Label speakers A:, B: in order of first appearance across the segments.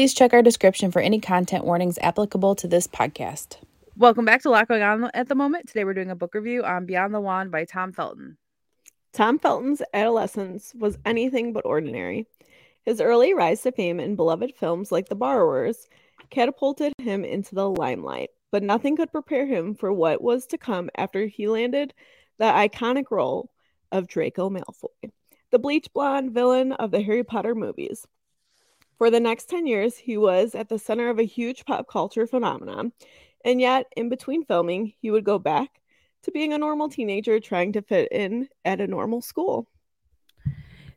A: Please check our description for any content warnings applicable to this podcast.
B: Welcome back to a lot going on at the moment. Today we're doing a book review on Beyond the Wand by Tom Felton.
C: Tom Felton's adolescence was anything but ordinary. His early rise to fame in beloved films like The Borrowers catapulted him into the limelight, but nothing could prepare him for what was to come after he landed the iconic role of Draco Malfoy, the bleach blonde villain of the Harry Potter movies. For the next 10 years, he was at the center of a huge pop culture phenomenon, and yet, in between filming, he would go back to being a normal teenager trying to fit in at a normal school.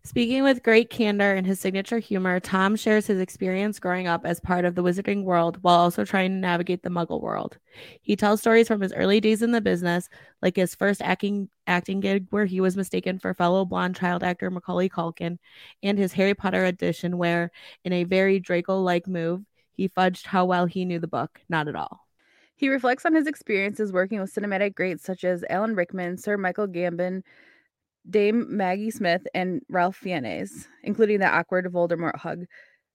D: Speaking with great candor and his signature humor, Tom shares his experience growing up as part of the wizarding world while also trying to navigate the muggle world. He tells stories from his early days in the business, like his first acting acting gig where he was mistaken for fellow blonde child actor Macaulay Culkin, and his Harry Potter edition where, in a very Draco-like move, he fudged how well he knew the book, not at all.
B: He reflects on his experiences working with cinematic greats such as Alan Rickman, Sir Michael Gambon, Dame Maggie Smith, and Ralph Fiennes, including the awkward Voldemort hug.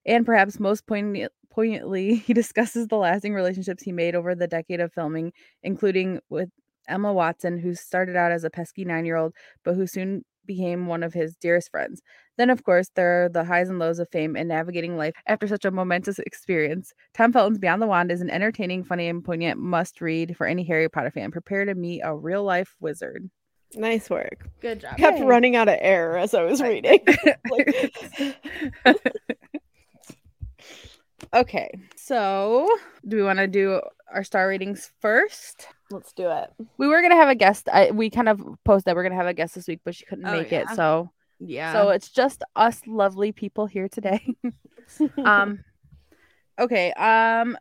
B: And perhaps most poignant, poignantly, he discusses the lasting relationships he made over the decade of filming, including with Emma Watson, who started out as a pesky nine year old, but who soon became one of his dearest friends. Then, of course, there are the highs and lows of fame and navigating life after such a momentous experience. Tom Felton's Beyond the Wand is an entertaining, funny, and poignant must read for any Harry Potter fan. Prepare to meet a real life wizard.
C: Nice work.
D: Good job.
C: Kept
B: Yay.
C: running out of air as I was reading. Like-
B: okay, so do we want to do our star ratings first?
C: Let's do it.
B: We were gonna have a guest. I, we kind of posted that we're gonna have a guest this week, but she couldn't
D: Oh,
B: make it. So,
D: Yeah.
B: so it's just us lovely people here today. um, okay. Um,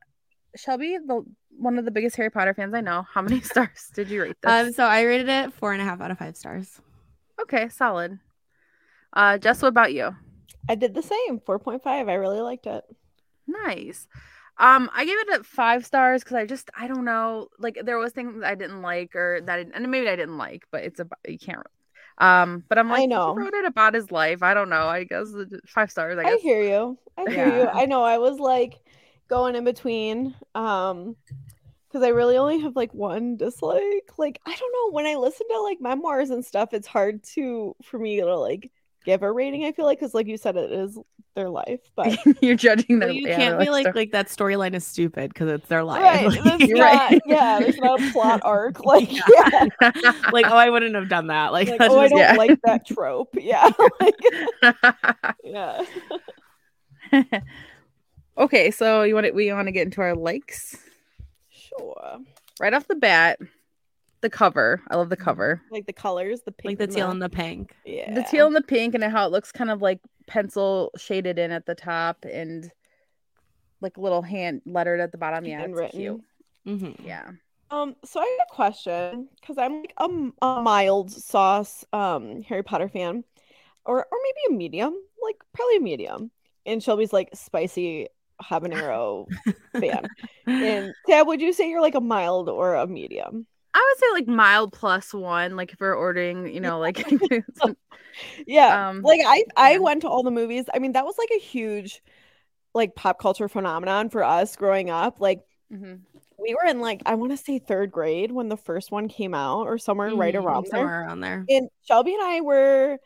B: Shelby, the one of the biggest Harry Potter fans I know. How many stars did you rate this?
D: um, so I rated it four and a half out of five stars.
B: okay, solid. Uh, Jess, what about you?
C: I did the same. 4.5. I really liked it.
B: Nice. Um, I gave it a five stars because I just I don't know, like there was things I didn't like or that I, and maybe I didn't like, but it's a you can't. Um, but I'm like, I
C: know.
B: wrote it about his life. I don't know. I guess five stars. I
C: I, hear you. I hear you. I know. I was like going in between. Um, because I really only have like one dislike. Like, I don't know. When I listen to like memoirs and stuff, it's hard to for me to like give a rating. I feel like because, like you said, it is their life. But
B: You're judging them.
D: Well, you
B: yeah,
D: can't be
B: life
D: like
B: story.
D: like that storyline is stupid because it's their life.
C: right,
D: Like,
B: You're
C: not.
B: right.
C: Yeah, there's not a plot arc. Like, yeah,
D: like, oh, I wouldn't have done that. Like,
C: like
D: that's
C: oh, I don't
B: yeah.
C: like that trope. Yeah, like, yeah.
B: okay, so you want to we want to get into our likes
C: Sure.
B: right off the bat. The cover. I love the cover.
C: Like the colors, the pink,
D: like the
C: and
D: teal and the pink.
C: yeah,
B: the teal and the pink and how it looks kind of like pencil shaded in at the top and like a little hand lettered at the bottom. Yeah, it's
C: Handwritten.
B: cute.
D: Mhm.
B: Yeah.
C: Um, so I have a question because I'm like a mild sauce um Harry Potter fan, or or maybe a medium, like probably a medium. And Shelby's like spicy habanero fan. And Tabb, would you say you're like a mild or a medium?
B: I would say like mild plus one, like if we're ordering, you know, like
C: Yeah,
B: Um,
C: like I I
B: yeah.
C: went to all the movies. I mean, that was like a huge like pop culture phenomenon for us growing up. Like
B: Mhm.
C: we were in like I want to say third grade when the first one came out, or somewhere right
D: Mhm,
C: around there.
D: somewhere around there.
C: And Shelby and I were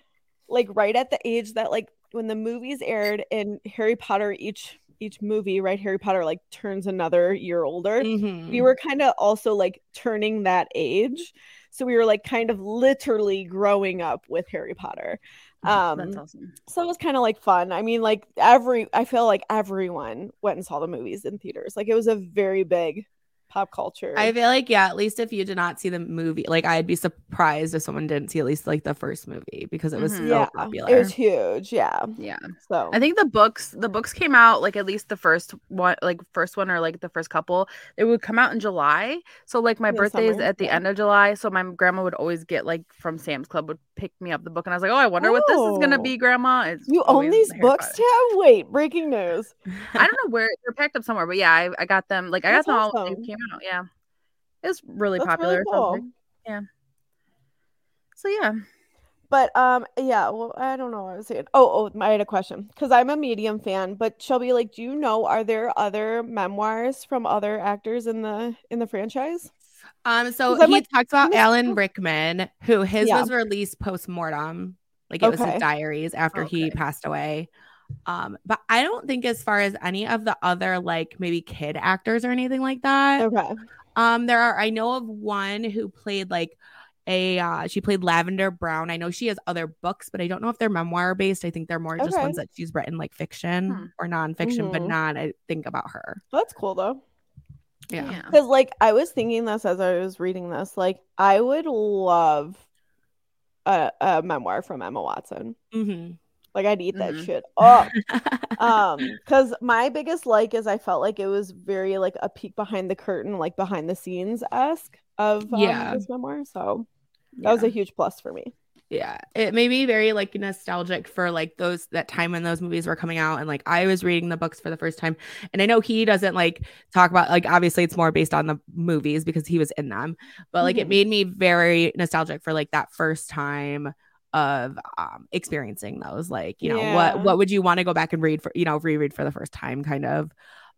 C: like right at the age that like when the movies aired and Harry Potter each each movie, right? Harry Potter like turns another year older.
D: Mhm.
C: We were kind of also like turning that age. So we were like kind of literally growing up with Harry Potter. Um
B: That's awesome.
C: so it was kind of like fun. I mean, like every I feel like everyone went and saw the movies in theaters. Like it was a very big pop culture.
D: I feel like yeah, at least if you did not see the movie, like I'd be surprised if someone didn't see at least like the first movie because it was
B: Mhm.
D: so
C: yeah,
D: popular.
C: it was huge. Yeah.
B: Yeah.
C: So
B: I think the books the books came out like at least the first one like first one or like the first couple it would come out in July so like my
C: In
B: birthday is at the
C: yeah.
B: end of July so my grandma would always get like from Sam's Club would pick me up the book and I was like oh I wonder what this is gonna
C: Oh.
B: be grandma it's
C: you own these books. Tabb? Wait, breaking news.
B: I don't know where they're packed up somewhere but yeah I, I got them like I
C: That's
B: got them all when they came out yeah it was really
C: That's
B: popular
C: really
B: so
C: cool.
B: like- so yeah
C: But um, yeah. Well, I don't know what I was saying. Oh, oh, I had a question because I'm a medium fan. But Shelby, like, do you know are there other memoirs from other actors in the in the franchise?
D: Um, so he
C: like,
D: talks about Alan Rickman, who his
C: Yeah.
D: was released post mortem, like it was his diaries after he passed away. Um, but I don't think as far as any of the other like maybe kid actors or anything like that.
C: Okay.
D: Um, there are I know of one who played like a uh she played Lavender Brown. I know she has other books, but I don't know if they're memoir based. I think they're more just ones that she's written like fiction
B: Hmm.
D: or nonfiction, but
C: Mhm.
D: not I think about her.
C: That's cool though.
D: Yeah.
C: Because like I was thinking this as I was reading this, like I would love a, a memoir from Emma Watson.
D: hmm
C: Like I'd eat that
B: Mhm.
C: shit up. um, because my biggest like is I felt like it was very like a peek behind the curtain, like behind the scenes esque of um,
D: Yeah.
C: this memoir. So that was a huge plus for me.
D: Yeah it made me very like nostalgic for like those that time when those movies were coming out and like i was reading the books for the first time and i know he doesn't like talk about like obviously it's more based on the movies because he was in them but like it
C: Mhm.
D: made me very nostalgic for like that first time of um experiencing those like you know
C: Yeah.
D: what what would you want to go back and read for you know reread for the first time kind of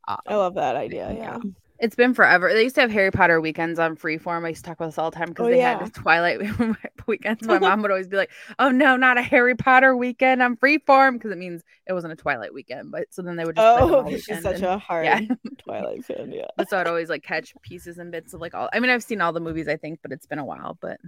D: um,
C: I love that idea. Yeah.
B: It's been forever. They used to have Harry Potter weekends on Freeform. I used to talk about this all the time because
C: Oh,
B: they
C: yeah.
B: had Twilight weekends. My mom would always be like, "Oh no, not a Harry Potter weekend on Freeform," because it means it wasn't a Twilight weekend. But so then they would just
C: Oh, she's such
B: and-
C: a hard
B: yeah.
C: Twilight fan. Yeah.
B: But so I'd always like catch pieces and bits of like all. I mean, I've seen all the movies, I think, but it's been a while. But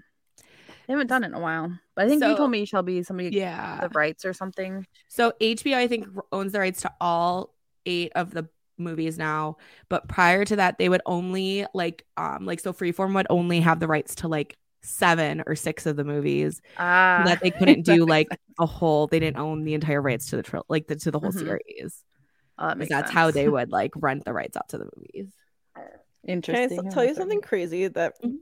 B: they haven't done it in a while. But I think you told me Shelby somebody
D: yeah
B: the rights or something.
D: So HBO, I think, owns the rights to all eight of the movies now. But prior to that, they would only like um like so Freeform would only have the rights to like seven or six of the movies
B: Ah,
D: that they couldn't do like
B: sense.
D: a whole. They didn't own the entire rights to the like the, to the whole
B: Mhm.
D: series.
B: Oh, that
D: That's how they would like rent the rights out to the movies.
C: Can I
B: Interesting.
C: tell you something crazy that
D: Mhm.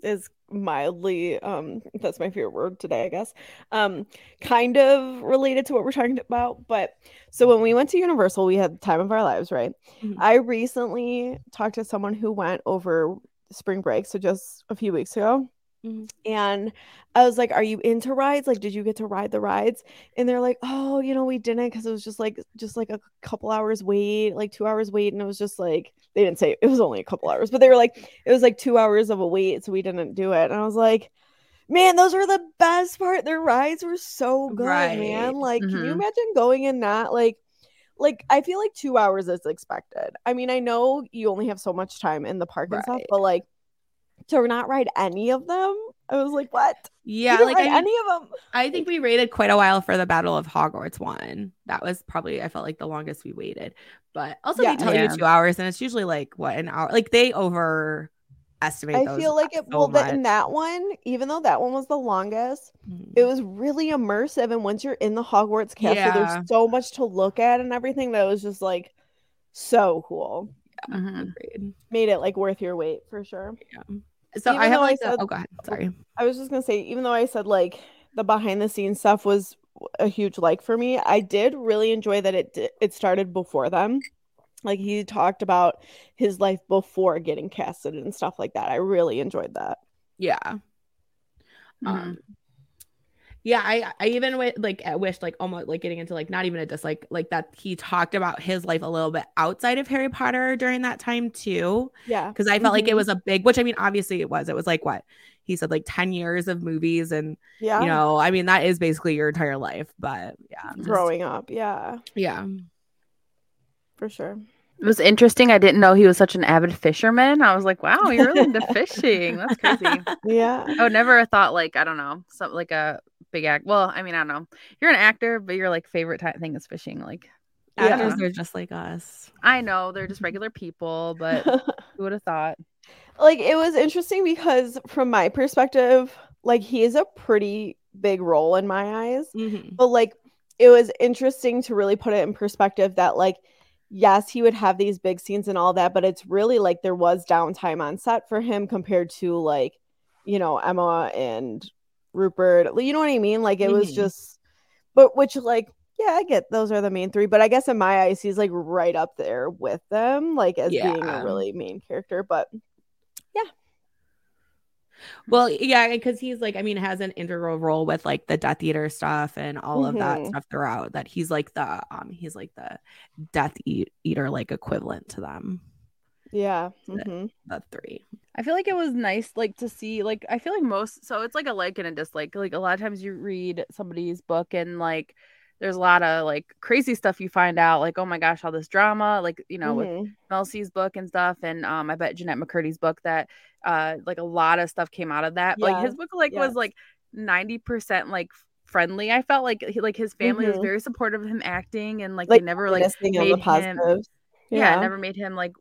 C: mildly um that's my favorite word today, I guess. Um kind of related to what we're talking about, but so when we went to Universal, we had the time of our lives, right?
D: Mhm.
C: I recently talked to someone who went over spring break, so just a few weeks ago.
D: Mhm.
C: And I was like, Are you into rides? Like, did you get to ride the rides? And they're like, Oh, you know, we didn't because it was just like just like a couple hours wait, like two hours wait. And it was just like they didn't say it was only a couple hours, but they were like, it was like two hours of a wait, so we didn't do it. And I was like, Man, those were the best part. Their rides were so good,
D: Right.
C: man. Like, can you
B: Mhm.
C: imagine going in that? Like, like I feel like two hours is expected. I mean, I know you only have so much time in the park and stuff, but like to not ride any of them, I was like, what?
D: Yeah, like
C: ride
D: I,
C: any of them.
D: I think we waited quite a while for the Battle of Hogwarts one. That was probably I felt like the longest we waited. But also
C: Yeah.
D: they tell
B: Yeah.
D: you two hours, and it's usually like what an hour. Like they overestimate.
C: I
D: those
C: feel like it.
D: so
C: well, that in that one, even though that one was the longest,
D: Mhm.
C: it was really immersive. And once you're in the Hogwarts castle,
D: Yeah.
C: there's so much to look at and everything that was just like so cool.
D: Agreed.
C: Made it like worth your wait for sure.
D: So
C: Even
D: I have
C: I
D: like the-
C: said-
D: oh god, sorry.
C: I was just gonna say, even though I said like the behind the scenes stuff was a huge like for me, I did really enjoy that it it started before them. Like he talked about his life before getting casted and stuff like that. I really enjoyed that.
D: Yeah.
B: Mhm.
D: Um, yeah, I I even wi- like wished like almost like getting into like not even a dislike like that he talked about his life a little bit outside of Harry Potter during that time too
C: Yeah.
D: because I felt like it
C: Mhm.
D: was a big which I mean obviously it was it was like what he said like 10 years of movies and
C: Yeah.
D: you know I mean that is basically your entire life but yeah just-
C: growing up. Yeah,
D: yeah
C: for sure.
B: It was interesting. I didn't know he was such an avid fisherman. I was like, wow, you're really into fishing. That's crazy.
C: Yeah.
B: I would never have thought like I don't know, something like a big act. Well, I mean, I don't know. You're an actor, but your like favorite type thing is fishing. Like
D: Actors
B: Yeah.
D: are just like us.
B: I know they're just regular people, but who would have thought?
C: like it was interesting because from my perspective, like he is a pretty big role in my eyes.
D: Mhm.
C: But like it was interesting to really put it in perspective that like yes, he would have these big scenes and all that, but it's really like there was downtime on set for him compared to like, you know, Emma and Rupert. You know what I mean? Like it was
D: Mhm.
C: just but which like yeah, I get those are the main three, but I guess in my eyes he's like right up there with them, like as being a really main character. But yeah.
D: Well, yeah, because he's like, I mean, has an integral role with like the Death Eater stuff and all of that
C: Mhm.
D: stuff throughout. That he's like the um, he's like the Death Eat- Eater like equivalent to them,
C: yeah.
D: That-
C: mhm.
D: the three.
B: I feel like it was nice, like to see, like I feel like most. So it's like a like and a dislike. Like a lot of times you read somebody's book and like there's a lot of like crazy stuff you find out. Like oh my gosh, all this drama. Like you know with
C: Mhm.
B: Mel C's book and stuff, and um, I bet Jennette McCurdy's book that uh, like a lot of stuff came out of that. Like his book, like
C: yes.
B: was like ninety percent like friendly. I felt like he, like his family was
C: Mhm.
B: very supportive of him acting, and like,
C: Like
B: they never like
C: Witnessing of
B: made
C: the
B: him
C: positives.
B: yeah, never made him like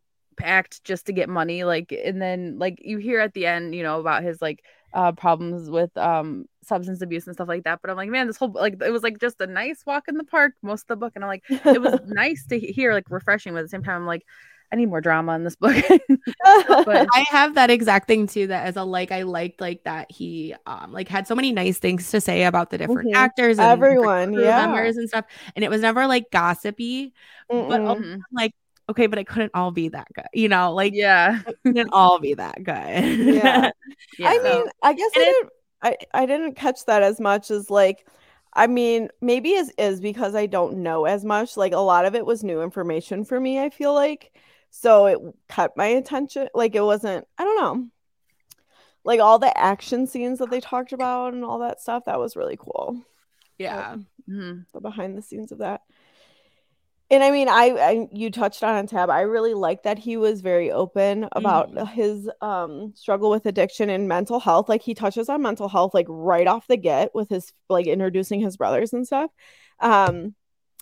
B: act just to get money like and then like you hear at the end you know about his like uh problems with um substance abuse and stuff like that but i'm like man this whole like it was like just a nice walk in the park most of the book and i'm like it was nice to hear like refreshing but at the same time i'm like i need more drama in this book but
D: I have that exact thing too. That as a like, I liked like that he um like had so many nice things to say about the different
C: Mhm.
D: actors and
C: Everyone,
D: crew
C: yeah.
D: members and stuff, and it was never like gossipy. But
C: Mm-mm.
D: also,
B: Mhm.
D: like, okay, but it couldn't all be that good, you know? Like,
B: yeah
D: it couldn't all be that good.
C: Yeah.
B: yeah
C: I mean, I guess I
D: And it-
C: didn't, I, I didn't catch that as much as like, I mean, maybe is is because I don't know as much. Like a lot of it was new information for me. I feel like so it cut my attention. Like it wasn't. I don't know. Like all the action scenes that they talked about and all that stuff. That was really cool.
D: yeah.
B: Mhm.
C: the behind the scenes of that. And I mean, I, I you touched on it, Tabb. I really like that he was very open about
D: Mhm.
C: his um struggle with addiction and mental health. Like he touches on mental health like right off the get with his like introducing his brothers and stuff. Um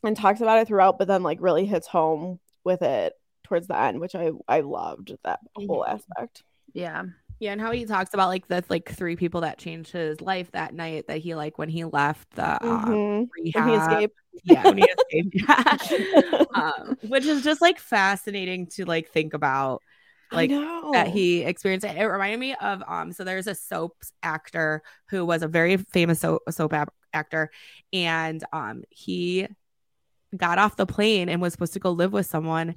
C: and talks about it throughout, but then like really hits home with it towards the end, which I I loved that whole
D: Mhm.
C: aspect.
B: yeah
D: Yeah, and how he talks about like the like three people that changed his life that night that he like when he left the um,
C: Mhm.
D: rehab.
C: When he escaped.
D: Yeah, when he escaped. Yeah. um, which is just like fascinating to like think about like that he experienced it. It reminded me of um so there's a soaps actor who was a very famous so- soap ap- actor and um he got off the plane and was supposed to go live with someone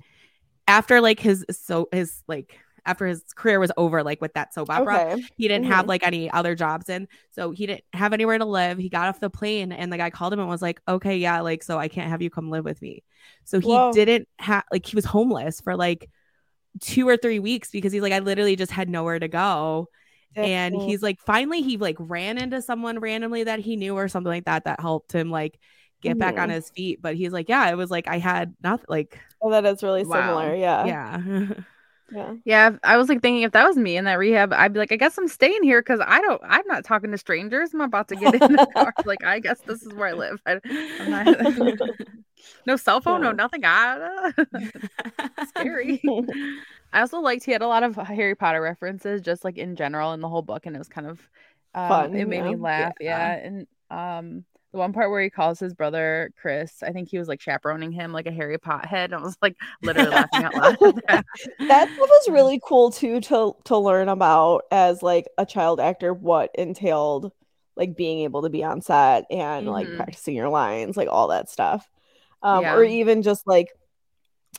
D: after like his so his like after his career was over like with that soap opera
C: okay.
D: he didn't have
C: Mhm.
D: like any other jobs in so he didn't have anywhere to live he got off the plane and the guy called him and was like okay yeah like so i can't have you come live with me so he
C: Whoa.
D: didn't have like he was homeless for like two or three weeks because he's like i literally just had nowhere to go and
C: Dang.
D: he's like finally he like ran into someone randomly that he knew or something like that that helped him like get back on
C: Mhm.
D: his feet but he's like yeah it was like i had nothing like
C: Oh, that is really
B: Wow.
C: similar. Yeah.
D: yeah
C: Yeah.
B: yeah i was like thinking if that was me in that rehab i'd be like i guess i'm staying here because i don't i'm not talking to strangers i'm about to get in the car like i guess this is where i live I, i'm not no cell phone no
C: Yeah.
B: nothing I, scary I also liked he had a lot of Harry Potter references, just like in general in the whole book, and it was kind of um,
C: Fun,
B: It made me laugh,
D: Yeah.
B: yeah. And um, the one part where he calls his brother Chris, I think he was like chaperoning him like a Harry Potter head. I was like literally laughing out loud. that.
C: that was really cool too to to learn about as like a child actor what entailed like being able to be on set and like
B: Mhm.
C: practicing your lines like all that stuff um
B: Yeah.
C: or even just like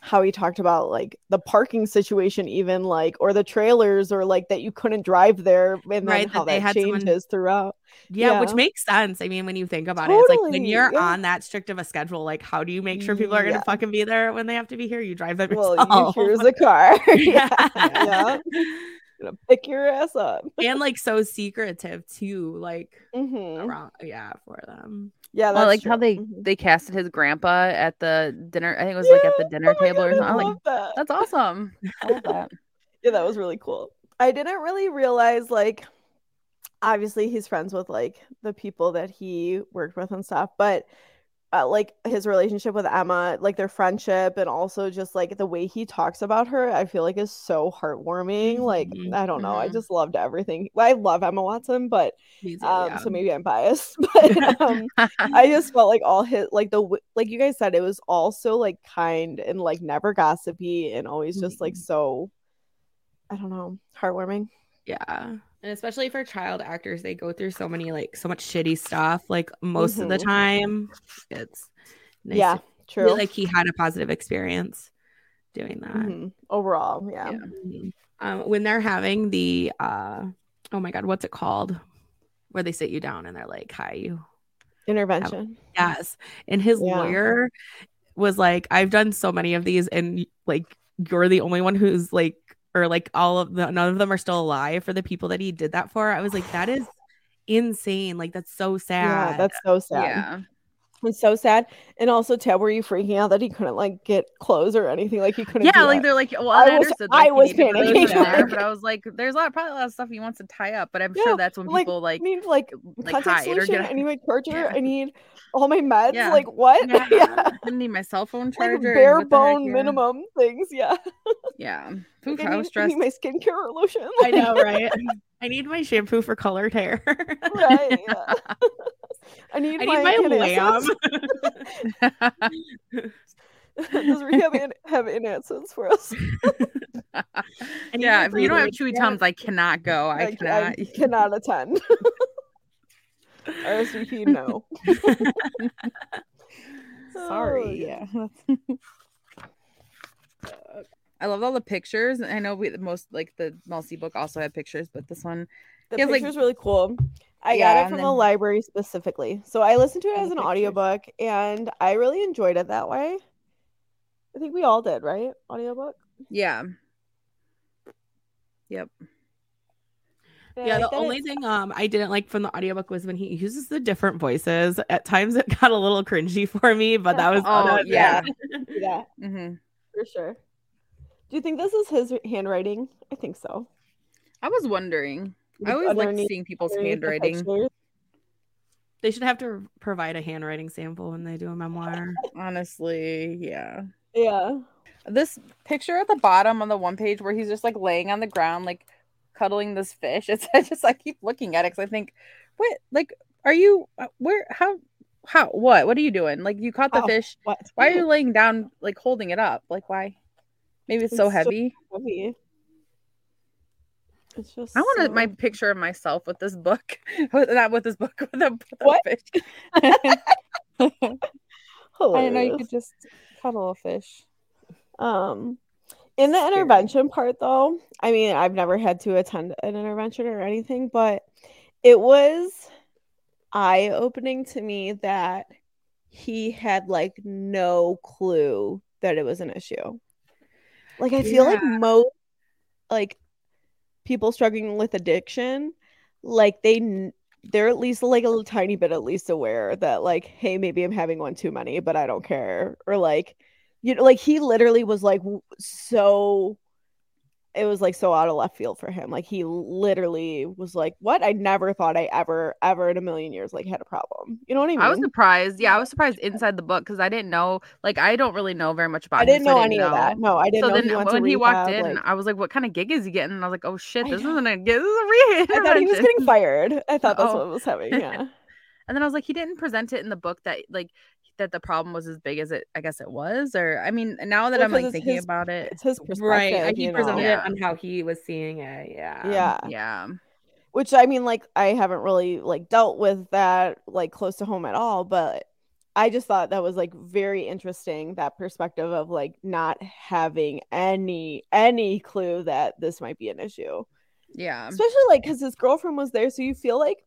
C: how he talked about like the parking situation even like or the trailers or like that you couldn't drive there and then how
D: that
C: that
D: had someone-
C: changes throughout
D: Yeah, which makes sense. I mean, when you think about it, it's like when you're
C: yeah.
D: on that strict of a schedule, like how do you make sure people are gonna
C: Yeah.
D: fucking be there when they have to be here? You drive them
C: well
D: yourself.
C: you here's a car yeah
D: Yeah.
C: yeah gonna pick your ass up
D: and like so secretive too, like
C: Mhm.
D: around yeah, for them.
C: yeah
B: well, I
C: that's
B: like how
C: true.
B: they
C: Mhm.
B: they casted his grandpa at the dinner. I think it was like at the dinner
C: Oh my
B: table or something.
C: I
B: I'm like,
C: that.
B: that's awesome. I love that.
C: yeah, that was really cool. I didn't really realize like obviously he's friends with like the people that he worked with and stuff, but uh, like his relationship with Emma, like their friendship, and also just like the way he talks about her, I feel like is so heartwarming. Like
D: Mhm,
C: I don't know, I
B: mhm.
C: just loved everything. I love Emma Watson, but
D: too,
C: um,
D: yeah.
C: so maybe I'm biased, but um, I just felt like all his like the like you guys said, it was also like kind and like never gossipy and always just like
D: Mhm.
C: so. I don't know, heartwarming.
D: Yeah. And especially for child actors, they go through so many like so much shitty stuff. Like most of the
C: Mhm.
D: time, it's nice
C: yeah, true.
D: feel like he had a positive experience doing that.
C: Mhm. Overall, yeah.
B: Yeah.
D: Mhm. Um, when they're having the uh, oh my god, what's it called? Where they sit you down and they're like, "Hi, you."
C: Intervention.
D: Yes, and his
C: Yeah.
D: lawyer was like, "I've done so many of these, and like you're the only one who's like." Or like all of the none of them are still alive for the people that he did that for. I was like, that is insane. Like that's so sad.
C: Yeah, that's so sad.
B: yeah.
C: It's so sad. And also, Ted, were you freaking out that he couldn't like get clothes or anything? Like he couldn't.
B: Yeah, like
C: that?
B: they're like, well,
C: I
B: I,
C: was-
B: understood.
C: I
B: Like, he
C: was
B: needed clothes in
C: panicking,
B: there, but I was like, there's a lot, probably a lot of stuff he wants to tie up, but I'm
C: Yeah,
B: sure that's when
C: like,
B: people like,
C: I need like,
B: like,
C: contact solution. I need my charger.
B: Yeah.
C: I need all my meds.
B: Yeah.
C: Like what?
B: yeah,
C: yeah.
B: I need my cell phone charger. and
C: bare
B: what the heck,
C: bone minimum things. Yeah.
B: Yeah,
C: Like,
B: Oof,
C: I,
B: I
C: need,
B: was
C: I
B: stressed.
C: need my skincare lotion.
D: I know, right? I need my shampoo for colored hair.
C: right. Yeah. I need,
D: I need my lamb.
C: Does rehab an- have antacids for us?
B: Yeah, if you don't have chewy
D: hair.
B: tums, I cannot go. I
C: Like,
B: cannot.
C: I cannot attend. RSVP, no. Oh,
B: Sorry.
C: yeah.
B: Yeah. I love all the pictures. I know we the most like the Mel C book also had pictures, but this one,
C: The
B: Yeah, like-
C: picture's really cool. I
B: Yeah,
C: got it
B: and
C: from the library specifically. So I listened to it as an
B: pictures.
C: audiobook and I really enjoyed it that way. I think we all did, right? Audiobook?
B: yeah, yep.
C: And
D: Yeah,
C: like
D: the only
C: it's-
D: thing um I didn't like from the audiobook was when he uses the different voices. At times it got a little cringy for me, but that was
B: Oh,
D: that was
B: yeah.
D: it.
C: Yeah,
B: hmm
C: for sure. Do you think this is his handwriting? I think so.
B: I was wondering. I always like seeing people's
C: underneath the
B: handwriting.
D: They should have to provide a handwriting sample when they do a memoir.
B: Honestly, yeah.
C: Yeah.
B: This picture at the bottom on the one page where he's just like laying on the ground, like cuddling this fish. It's I just I keep looking at it because I think, what like are you uh, where how how what what are you doing? Like you caught the
C: How?
B: fish.
C: What?
B: Why are you laying down like holding it up? Like why? Maybe it's so
C: It's so-
B: heavy.
C: heavy? It's just
B: I want
C: so...
B: my picture of myself with this book, With- not with this book with a, with a
C: What?
B: fish. I didn't know you could just cuddle a fish.
C: Um, in the
B: Scary.
C: intervention part, though, I mean, I've never had to attend an intervention or anything, but it was eye opening to me that he had like no clue that it was an issue. Like, I feel like most like people struggling with addiction, like they they're at least like a little tiny bit at least aware that like, hey, maybe I'm having one too many, but I don't care, or like you know, like he literally was like so it was like so out of left field for him. Like he literally was like, "What? I never thought I ever, ever in a million years like had a problem." You know what I mean?
B: I was surprised. Yeah, I was surprised inside the book because I didn't know. Like, I don't really know very much about.
C: I
B: him,
C: didn't
B: so
C: know any of that. No, I didn't
B: So
C: know
B: then
C: he
B: when he walked in,
C: like-
B: I was like, "What kind of gig is he getting?" And I was like, "Oh shit, this isn't a gig. This is a rehab."
C: I thought he was getting fired. I thought that's
B: Oh.
C: what was happening. Yeah.
B: And then I was like, he didn't present it in the book that like that the problem was as big as it. I guess it was. Or I mean, now that
C: Well,
B: I'm like
C: 'cause it's
B: thinking
C: his-
B: about it,
C: It's his perspective,
D: right. I- He
C: you know?
D: presented it on how he was seeing it. Yeah.
C: Yeah.
B: yeah,
C: which I mean, like, I haven't really like dealt with that like close to home at all, but I just thought that was like very interesting that perspective of like not having any any clue that this might be an issue,
B: yeah,
C: especially like because his girlfriend was there, so you feel like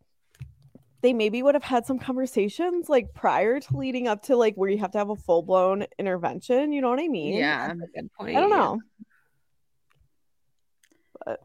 C: they maybe would have had some conversations like prior to leading up to like where you have to have a full blown intervention. You know what I mean?
B: yeah,
D: That's a good point.
C: I don't know.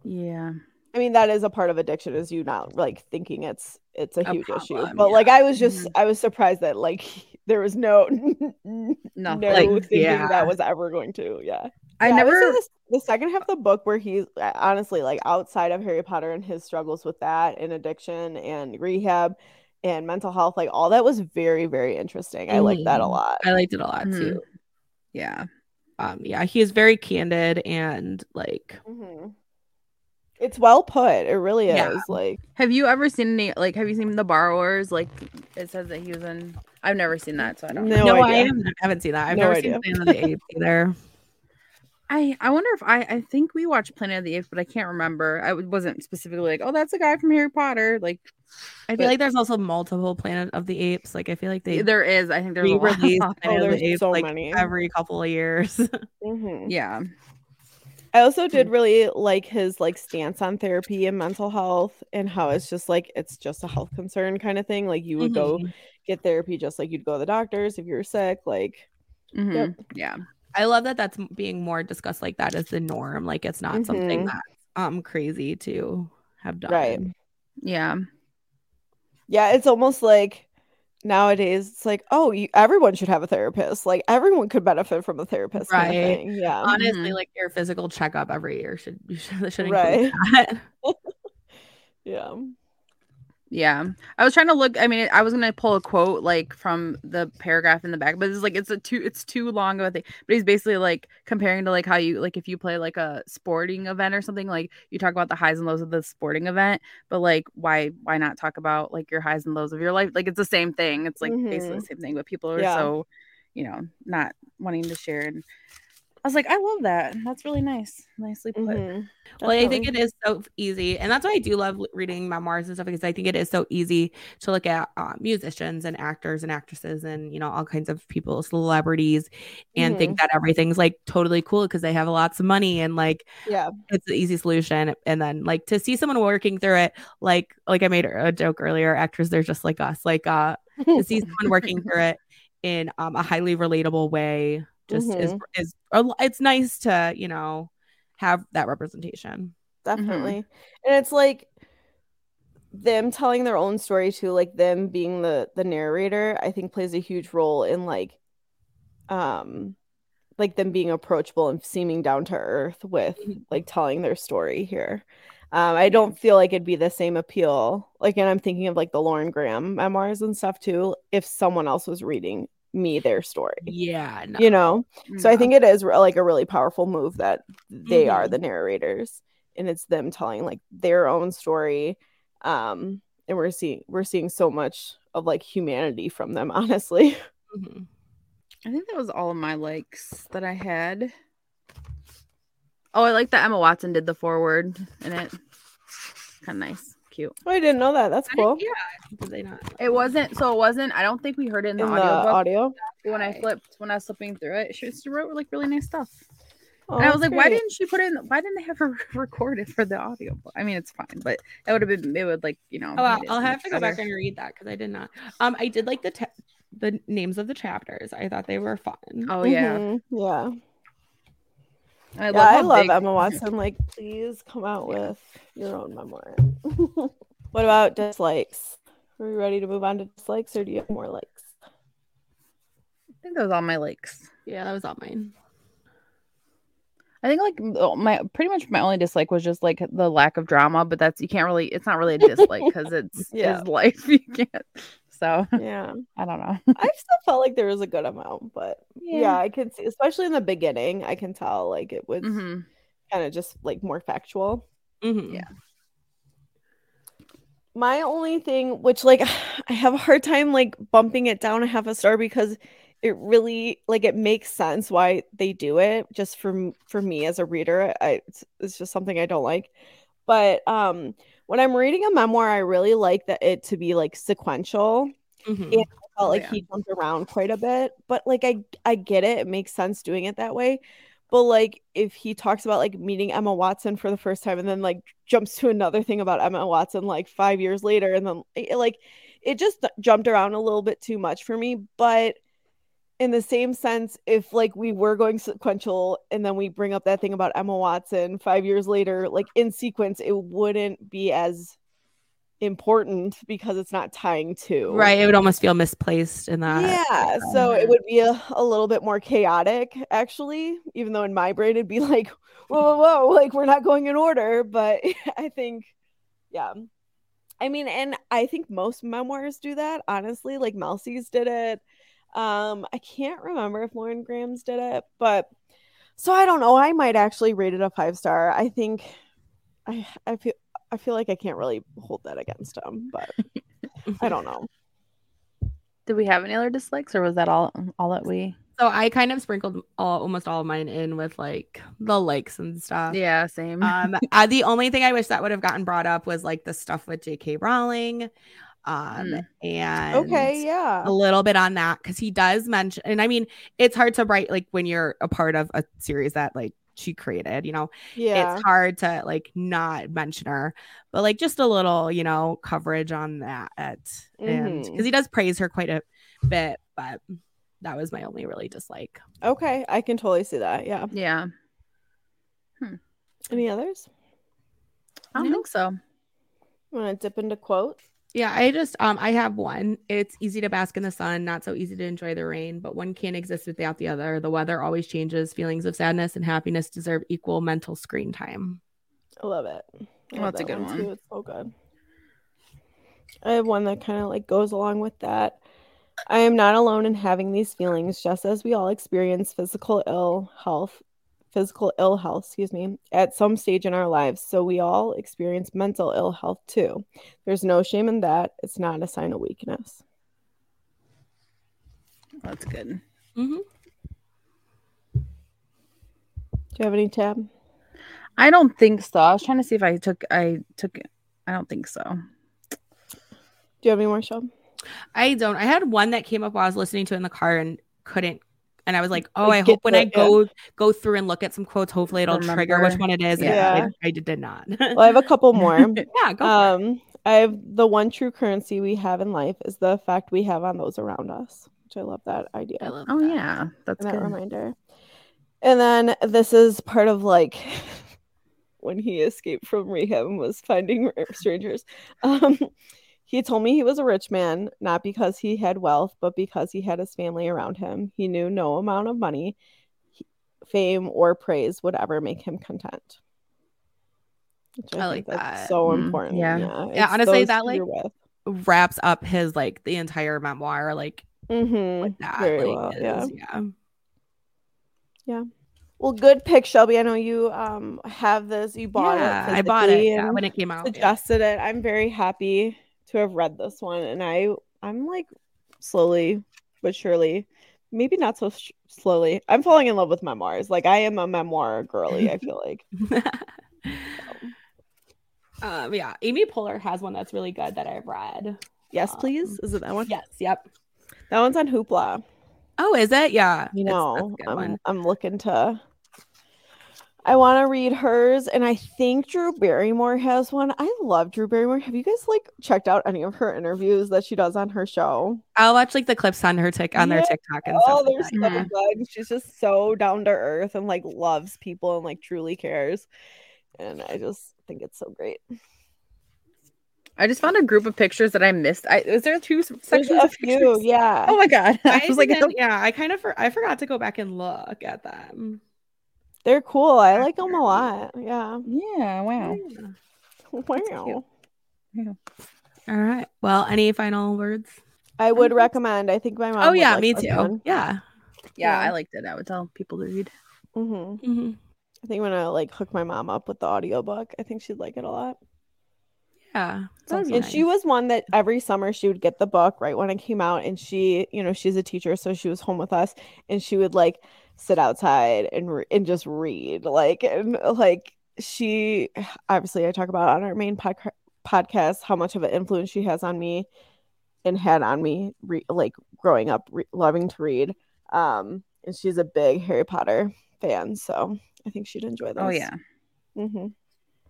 B: yeah.
C: I mean, that is a part of addiction is you not like thinking it's it's a,
D: A
C: huge issue. But
D: yeah.
C: like I was just
B: Mhm.
C: I was surprised that like there was no no
B: Nothing.
D: Like,
C: thinking
D: yeah.
C: that was ever going to. Yeah.
B: I
C: Yeah,
B: never.
C: this- the second half of the book where he's uh, honestly like outside of Harry Potter and his struggles with that and addiction and rehab, and mental health, like all that was very, very interesting. I like that a
D: Mhm.
C: lot.
D: I liked it a lot
B: Mhm.
D: too.
B: Yeah.
D: Um, yeah, he is very candid and like
C: Mhm. It's well put. It really is.
D: Yeah.
C: Like
B: Have you ever seen any like have you seen the borrowers? Like it says that he was in I've never seen that, so I don't know.
C: No
D: no, I
C: idea.
D: haven't, I haven't seen that. I've
C: No
D: never
C: idea.
D: seen Planet of the Apes either.
B: I I wonder if I I think we watched Planet of the Apes, but I can't remember. I w- wasn't specifically like, oh, that's a guy from Harry Potter. Like
D: I
B: But-
D: feel like there's also multiple Planet of the Apes. Like I feel like they
B: there is. I think there's a lot.
D: re-release
C: Oh,
D: Planet of
C: there's
D: the Apes
C: so
D: like
C: many.
D: every couple of years.
C: mhm.
B: yeah.
C: I also did really like his like stance on therapy and mental health and how it's just like it's just a health concern kind of thing. Like you would go
D: Mhm.
C: get therapy just like you'd go to the doctors if you were sick. Like
B: Mhm. Yeah.
D: I love that that's being more discussed like that as the norm. Like it's not something
C: Mhm.
D: that's um crazy to have done.
C: Right.
B: Yeah.
C: yeah, it's almost like nowadays it's like oh you, everyone should have a therapist. Like everyone could benefit from a therapist. Kind of
D: Right.
C: thing. Yeah.
D: Honestly,
B: Mhm.
D: like your physical checkup every year should you should, should include
C: Right.
D: that.
C: yeah.
B: Yeah. I was trying to look I mean I was going to pull a quote like from the paragraph in the back, but it's like it's a too it's too long of a thing. But he's basically like comparing to like how you like if you play like a sporting event or something like you talk about the highs and lows of the sporting event, but like why why not talk about like your highs and lows of your life? Like it's the same thing. It's like basically mm-hmm. the same thing, but people are
C: Yeah.
B: so, you know, not wanting to share and I was like, I love that. That's really nice. Nicely put.
C: Mhm.
D: Well, I think it is so easy, and that's why I do love reading memoirs and stuff because I think it is so easy to look at uh, musicians and actors and actresses and you know all kinds of people, celebrities, and think that everything's like totally cool because they have lots of money and like
C: Yeah.
D: it's the easy solution. And then like to see someone working through it, like like I made a joke earlier, actors they're just like us, like uh to see someone working through it in um, a highly relatable way just is is it's nice to you know have that representation.
C: definitely. And it's like them telling their own story too like them being the the narrator i think plays a huge role in like um like them being approachable and seeming down to earth with
D: Mhm.
C: like telling their story here. Um i don't feel like it'd be the same appeal like and i'm thinking of like the lauren graham memoirs and stuff too if someone else was reading me their story
D: Yeah, no.
C: you know so I think it is like a really powerful move that they are
D: Mhm.
C: the narrators and it's them telling like their own story. Um and we're seeing we're seeing so much of like humanity from them, honestly.
D: Mhm.
B: I think that was all of my likes that I had. Oh, I like that Emma Watson did the foreword in it. Kind of nice, cute.
C: Oh, I didn't know that. That's
D: I
C: cool.
D: Yeah, did they not?
B: It wasn't so. It wasn't. I don't think we heard it in the
C: In the
B: audio.
C: audio.
B: when I flipped, when I was flipping through it, she just wrote like really nice stuff.
C: Oh,
B: and I was
C: that's
B: like, why didn't she put it in? Why didn't they have her record it for the audio? I mean, it's fine, but that would have been. It would like you know.
D: Oh, I'll, I'll have
B: much
D: to go back and read that because I did not. Um, I did like the ta- the names of the chapters. I thought they were fun.
B: Oh yeah,
C: Mhm, Yeah.
B: I
C: yeah,
B: love,
C: I love
B: big-
C: Emma Watson. Like, please come out with your own memoir. what about dislikes? Are we ready to move on to dislikes or do you have more likes?
B: I think that was all my likes.
D: Yeah, that was all mine.
B: I think like oh, my pretty much my only dislike was just like the lack of drama, but that's you can't really. It's not really a dislike because it's
C: Yeah.
B: his life. You can't. So
C: Yeah.
B: I don't know.
C: I still felt like there was a good amount, but yeah, I can see, especially in the beginning, I can tell like it was
B: hmm
C: kind of just like more factual.
D: Mhm.
B: Yeah.
C: My only thing, which like I have a hard time like bumping it down a half a star because it really like it makes sense why they do it. Just for for me as a reader, I it's, it's just something I don't like. But um, when I'm reading a memoir, I really like that it to be like sequential.
D: Mhm.
C: Yeah. felt
B: Oh,
C: like
B: yeah.
C: he jumped around quite a bit but like i i get it it makes sense doing it that way but like if he talks about like meeting emma watson for the first time and then like jumps to another thing about emma watson like five years later and then it, like it just jumped around a little bit too much for me but in the same sense if like we were going sequential and then we bring up that thing about emma watson five years later like in sequence it wouldn't be as important because it's not tying to
D: Right. It would almost feel misplaced in that.
C: yeah, so it would be a, a little bit more chaotic, actually, even though in my brain it'd be like, whoa, whoa, whoa, like we're not going in order. But I think, yeah, I mean, and I think most memoirs do that, honestly. Like Mel C's did it. Um, I can't remember if Lauren Graham's did it, but so I don't know. I might actually rate it a five star. I think I I feel I feel like I can't really hold that against him, but I don't know.
B: Did we have any other dislikes, or was that all all that we?
D: So I kind of sprinkled all, almost all of mine in with like the likes and stuff.
B: Yeah, same.
D: Um, uh, the only thing I wish that would have gotten brought up was like the stuff with J.K. Rowling, um,
B: Mm.
D: and
C: Okay, yeah.
D: a little bit on that because he does mention, and I mean, it's hard to write like when you're a part of a series that like she created, you know,
C: Yeah.
D: it's hard to like not mention her, but like just a little, you know, coverage on that, and
C: Mhm.
D: because he does praise her quite a bit, but that was my only really dislike.
C: Okay, I can totally see that. Yeah.
B: yeah,
C: Any others?
B: I don't
D: No.
B: think so.
C: Want to dip into quotes?
D: Yeah, I just um I have one. It's easy to bask in the sun, not so easy to enjoy the rain, but one can't exist without the other. The weather always changes. Feelings of sadness and happiness deserve equal mental screen time.
C: I love it. I love
B: that's a
C: that
B: good one.
C: Too. It's so good. I have one that kind of like goes along with that. I am not alone in having these feelings, just as we all experience physical ill health, physical ill health, excuse me, at some stage in our lives. So we all experience mental ill health too. There's no shame in that. It's not a sign of weakness.
B: That's good.
D: Mm-hmm.
C: Do you have any Tabb?
B: I don't think so. I was trying to see if I took. I took. I don't think so.
C: Do you have any more, Sean?
D: I don't. I had one that came up while I was listening to it in the car and couldn't. And I was like, oh,
C: Like,
D: I hope when
C: the-
D: I go go through and look at some quotes, hopefully it'll trigger which one it is. and
C: Yeah.
D: I, I did, did not.
C: Well, I have a couple more.
D: yeah, go for it.
C: um, I have the one true currency we have in life is the effect we have on those around us, which I love that idea.
D: I love
B: Oh
D: that.
B: yeah, that's
C: and that
B: good.
C: reminder. And then this is part of like when he escaped from rehab and was finding strangers. Um, he told me he was a rich man, not because he had wealth, but because he had his family around him. He knew no amount of money, fame, or praise would ever make him content. Which
D: I
C: think
D: like
C: that's
D: that.
C: So
B: Mm,
C: important.
B: yeah.
C: Yeah.
D: Yeah, honestly, that, like,
C: with.
D: Wraps up his like the entire memoir, like
C: mm-hmm.
D: with that.
C: very
D: like,
C: well,
D: it
C: yeah.
D: is- yeah.
C: Well, good pick, Shelby. I know you um have this. You bought
D: yeah,
C: it.
D: I bought it yeah, when it came out. yeah.
C: Suggested it. I'm very happy to have read this one, and I I'm like slowly but surely, maybe not so sh- slowly. I'm falling in love with memoirs. Like I am a memoir girly. I feel like.
D: um, yeah, Amy Poehler has one that's really good that I've read.
C: Yes,
D: Um,
C: please. Is it that one?
D: Yes, yep.
C: That one's on Hoopla.
D: Oh, is it? Yeah.
C: You know, I'm. I'm looking to. I want to read hers, and I think Drew Barrymore has one. I love Drew Barrymore. Have you guys like checked out any of her interviews that she does on her show?
D: I'll watch like the clips on her tick on their TikTok and
C: Oh,
D: stuff.
C: they're
D: like
C: so
D: that.
C: Good. She's just so down to earth and like loves people and like truly cares. And I just think it's so great.
B: I just found a group of pictures that I missed. I is there two s-
C: There's
B: sections
C: a
B: of
C: few,
B: pictures?
C: yeah.
B: Oh my god! I,
D: I
B: was like,
D: yeah, I kind of for, I forgot to go back and look at them.
C: They're cool. I like them a lot. Yeah.
B: yeah, wow.
C: Wow.
D: All right. Well, any final words?
C: I would recommend. I think my mom.
D: oh
C: would
D: yeah,
C: like
D: me too. Yeah.
B: Yeah,
C: Yeah.
B: I liked it. I would tell people to read.
C: Mhm.
D: hmm
C: I think I'm gonna like hook my mom up with the audiobook. I think she'd like it a lot.
D: Yeah. That'd be
C: and she was one that every summer she would get the book right when it came out and she you know she's a teacher so she was home with us and she would like sit outside and re- and just read like and like she obviously I talk about on our main podca- podcast how much of an influence she has on me and had on me re- like growing up re- loving to read. Um and she's a big Harry Potter fan so I think she'd enjoy this.
B: Oh yeah.
C: hmm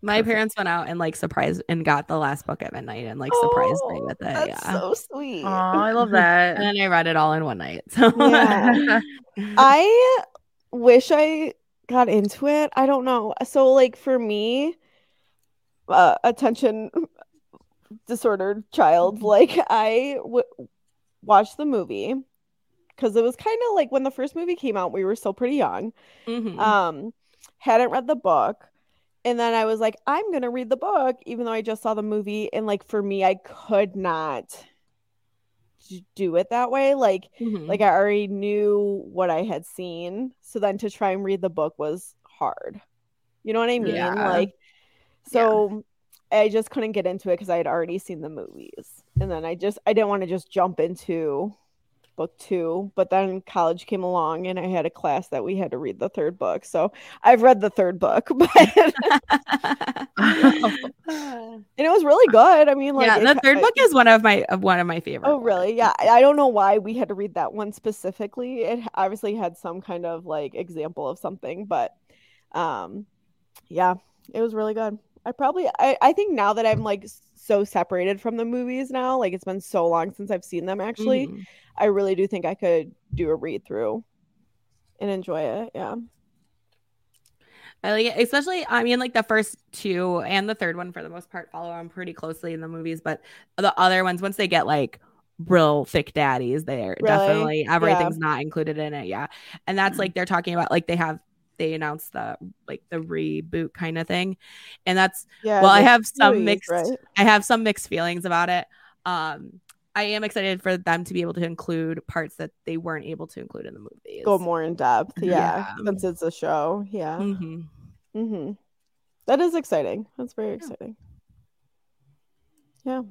D: My
B: Perfect.
D: parents went out and like surprised and got the last book at midnight and like surprised me with it. Yeah.
C: so sweet
B: Oh, I love
D: and
B: that.
D: then I read it all in one night. So
C: Yeah. I wish I got into it. I don't know. So, like for me, uh, attention disordered child, like I w- watched the movie because it was kind of like when the first movie came out, we were still pretty young.
D: Mhm.
C: Um, hadn't read the book, and then I was like, I'm gonna read the book, even though I just saw the movie. And like for me, I could not do it that way. Like,
D: Mhm.
C: like I already knew what I had seen. So then to try and read the book was hard. You know what I mean?
B: Yeah.
C: Like, so I just couldn't get into it because I had already seen the movies. And then I just I didn't want to just jump into book two. But then college came along and I had a class that we had to read the third book. So I've read the third book, but and it was really good. I mean, like
D: yeah, the
C: ki-
D: third book is one of my of one of my favorite.
C: Oh, really? Yeah. I I don't know why we had to read that one specifically. It obviously had some kind of like example of something, but um yeah, it was really good. I probably I, I think now that I'm like so separated from the movies now, like it's been so long since I've seen them actually,
D: Mhm.
C: I really do think I could do a read through and enjoy it. Yeah.
D: I like it, especially. I mean, like the first two and the third one for the most part follow on pretty closely in the movies, but the other ones, once they get like real thick daddies, they're
C: Really?
D: definitely
C: Yeah.
D: everything's not included in it. Yeah, and that's like they're talking about like they have they announced the like the reboot kind of thing, and that's
C: Yeah.
D: well, I have some
C: series,
D: mixed.
C: right?
D: I have some mixed feelings about it. Um, I am excited for them to be able to include parts that they weren't able to include in the movies.
C: Go more in depth. Yeah.
D: Yeah.
C: Since it's a show. Yeah.
D: hmm
C: Mm-hmm. That is exciting. That's very
D: Yeah.
C: exciting. Yeah.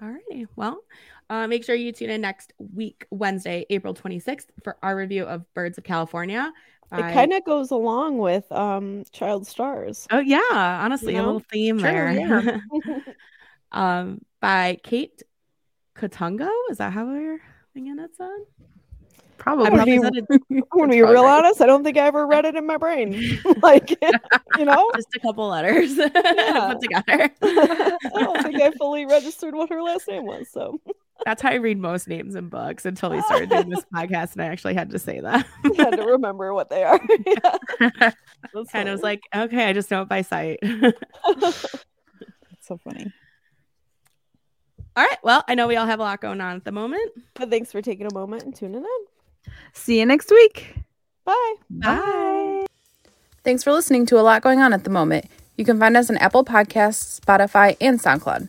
D: Alrighty. Well, uh, make sure you tune in next week, Wednesday, April 26th, for our review of Birds of California.
C: It
D: by-
C: kind of goes along with um Child Stars.
D: Oh yeah, honestly,
C: You
D: a little theme there.
B: yeah.
D: um, by Kate Katungo. Is that how we're thinking it's on?
B: Probably.
C: be-
D: said it
C: I'm gonna be real honest. I don't think I ever read it in my brain. like, you know,
D: just a couple letters put together.
C: I don't think I fully registered what her last name was. So
D: That's how I read most names in books until we started doing this podcast, and I actually had to say that.
C: I had to remember what they are. yeah. That's
D: kind of was like, okay, I just know it by sight.
B: so funny.
D: all right. Well, I know we all have a lot going on at the moment.
C: but thanks for taking a moment and tuning in.
B: See you next week.
C: Bye.
D: Bye.
A: Thanks for listening to a lot going on at the moment. You can find us on Apple Podcasts, Spotify, and SoundCloud.